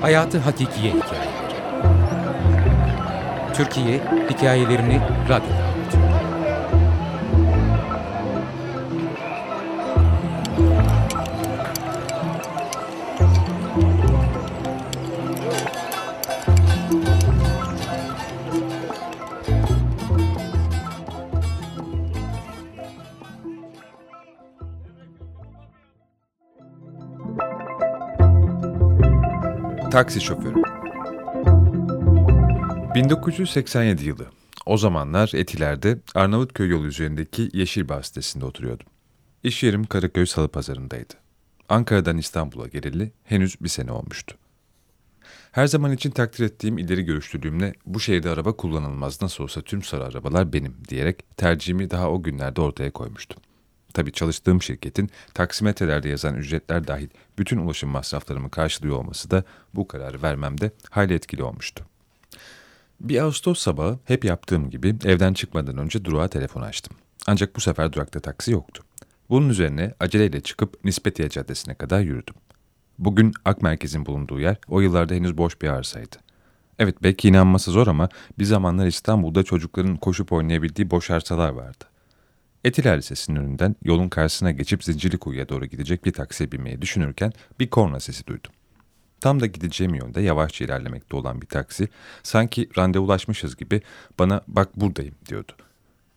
Hayatı Hakikiye Hikayeleri. Türkiye hikayelerini radyoda Taksi şoförü 1987 yılı. O zamanlar Etiler'de Arnavutköy yolu üzerindeki Yeşilbağ sitesinde oturuyordum. İş yerim Karaköy Salı Pazarı'ndaydı. Ankara'dan İstanbul'a geleli henüz bir sene olmuştu. Her zaman için takdir ettiğim ileri görüşlülüğümle bu şehirde araba kullanılmaz nasıl olsa tüm sarı arabalar benim diyerek tercihimi daha o günlerde ortaya koymuştum. Tabii çalıştığım şirketin taksimetrelerde yazan ücretler dahil bütün ulaşım masraflarımı karşılıyor olması da bu kararı vermemde hayli etkili olmuştu. Bir Ağustos sabahı hep yaptığım gibi evden çıkmadan önce durağa telefon açtım. Ancak bu sefer durakta taksi yoktu. Bunun üzerine aceleyle çıkıp Nispetiye Caddesi'ne kadar yürüdüm. Bugün Ak Merkez'in bulunduğu yer o yıllarda henüz boş bir arsaydı. Evet belki inanması zor ama bir zamanlar İstanbul'da çocukların koşup oynayabildiği boş arsalar vardı. Etiler Lisesi'nin önünden yolun karşısına geçip Zincirlikuyu'ya doğru gidecek bir taksiye binmeyi düşünürken bir korna sesi duydum. Tam da gideceğim yönde yavaşça ilerlemekte olan bir taksi sanki randevulaşmışız gibi bana bak buradayım diyordu.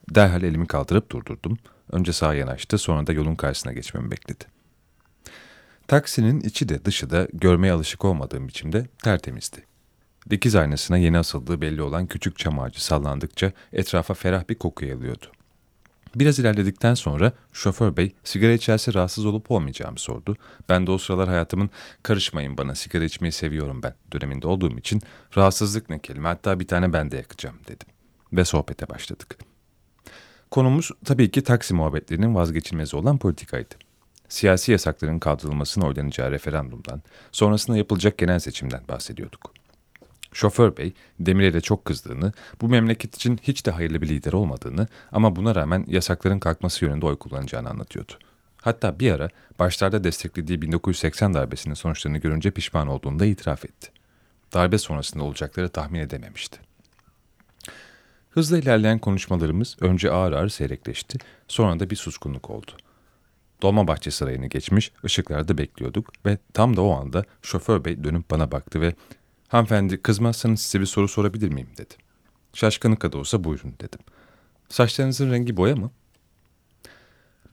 Derhal elimi kaldırıp durdurdum. Önce sağa yanaştı sonra da yolun karşısına geçmemi bekledi. Taksinin içi de dışı da görmeye alışık olmadığım biçimde tertemizdi. Dikiz aynasına yeni asıldığı belli olan küçük çam ağacı sallandıkça etrafa ferah bir koku yayılıyordu. Biraz ilerledikten sonra şoför bey sigara içerse rahatsız olup olmayacağımı sordu. Ben de o sıralar hayatımın karışmayın bana sigara içmeyi seviyorum ben döneminde olduğum için rahatsızlık ne kelime hatta bir tane ben de yakacağım dedim. Ve sohbete başladık. Konumuz tabii ki taksi muhabbetlerinin vazgeçilmezi olan politikaydı. Siyasi yasakların kaldırılmasına oylanacağı referandumdan, sonrasında yapılacak genel seçimden bahsediyorduk. Şoför bey Demirel'e çok kızdığını, bu memleket için hiç de hayırlı bir lider olmadığını ama buna rağmen yasakların kalkması yönünde oy kullanacağını anlatıyordu. Hatta bir ara başlarda desteklediği 1980 darbesinin sonuçlarını görünce pişman olduğunu da itiraf etti. Darbe sonrasında olacakları tahmin edememişti. Hızla ilerleyen konuşmalarımız önce ağır ağır seyrekleşti, sonra da bir suskunluk oldu. Dolmabahçe Sarayı'nı geçmiş, ışıklarda bekliyorduk ve tam da o anda şoför bey dönüp bana baktı ve Hanımefendi kızmazsanız size bir soru sorabilir miyim dedi. Şaşkınlıkla da olsa buyurun dedim. Saçlarınızın rengi boya mı?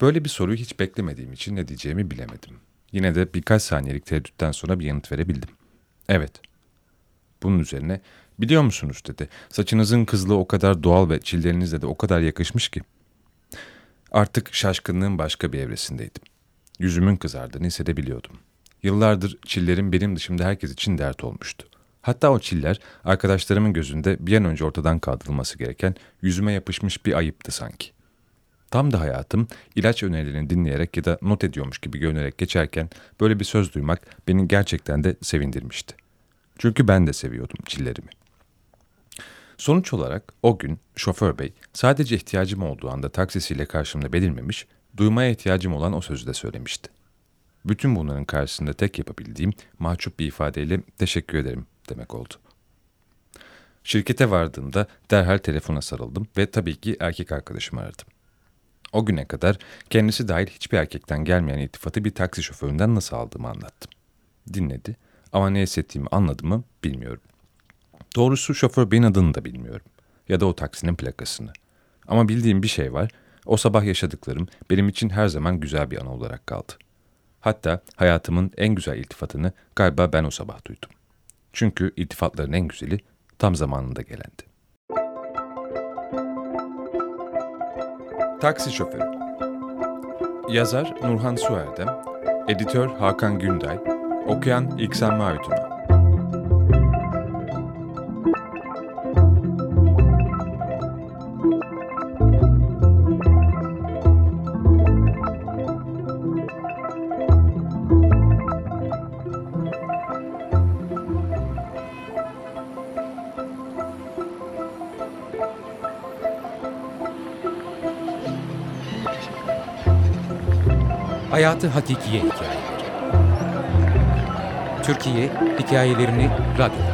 Böyle bir soruyu hiç beklemediğim için ne diyeceğimi bilemedim. Yine de birkaç saniyelik tereddütten sonra bir yanıt verebildim. Evet. Bunun üzerine biliyor musunuz dedi. Saçınızın kızlığı o kadar doğal ve çillerinizle de o kadar yakışmış ki. Artık şaşkınlığın başka bir evresindeydim. Yüzümün kızardığını hissedebiliyordum. Yıllardır çillerim benim dışımda herkes için dert olmuştu. Hatta o çiller arkadaşlarımın gözünde bir an önce ortadan kaldırılması gereken yüzüme yapışmış bir ayıptı sanki. Tam da hayatım ilaç önerilerini dinleyerek ya da not ediyormuş gibi görünerek geçerken böyle bir söz duymak beni gerçekten de sevindirmişti. Çünkü ben de seviyordum çillerimi. Sonuç olarak o gün şoför bey sadece ihtiyacım olduğu anda taksisiyle karşımda belirmemiş, duymaya ihtiyacım olan o sözü de söylemişti. Bütün bunların karşısında tek yapabildiğim mahcup bir ifadeyle teşekkür ederim demek oldu. Şirkete vardığımda derhal telefona sarıldım ve tabii ki erkek arkadaşımı aradım. O güne kadar kendisi dahil hiçbir erkekten gelmeyen iltifatı bir taksi şoföründen nasıl aldığımı anlattım. Dinledi ama ne hissettiğimi anladı mı bilmiyorum. Doğrusu şoför beyin adını da bilmiyorum ya da o taksinin plakasını. Ama bildiğim bir şey var, o sabah yaşadıklarım benim için her zaman güzel bir an olarak kaldı. Hatta hayatımın en güzel iltifatını galiba ben o sabah duydum. Çünkü iltifatların en güzeli tam zamanında gelendi. Taksi Şoförü Yazar Nurhan Suerdem Editör Hakan Günday Okuyan İksan Mavituna Hayatı Hakikiye Hikayeleri Türkiye hikayelerini radyoda